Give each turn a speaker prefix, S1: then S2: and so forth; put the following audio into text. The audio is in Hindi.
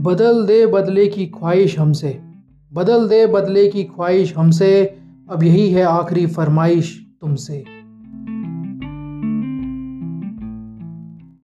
S1: बदल दे बदले की ख्वाहिश हमसे। बदल दे बदले की ख्वाहिश हमसे। अब यही है आखिरी फरमाइश तुमसे।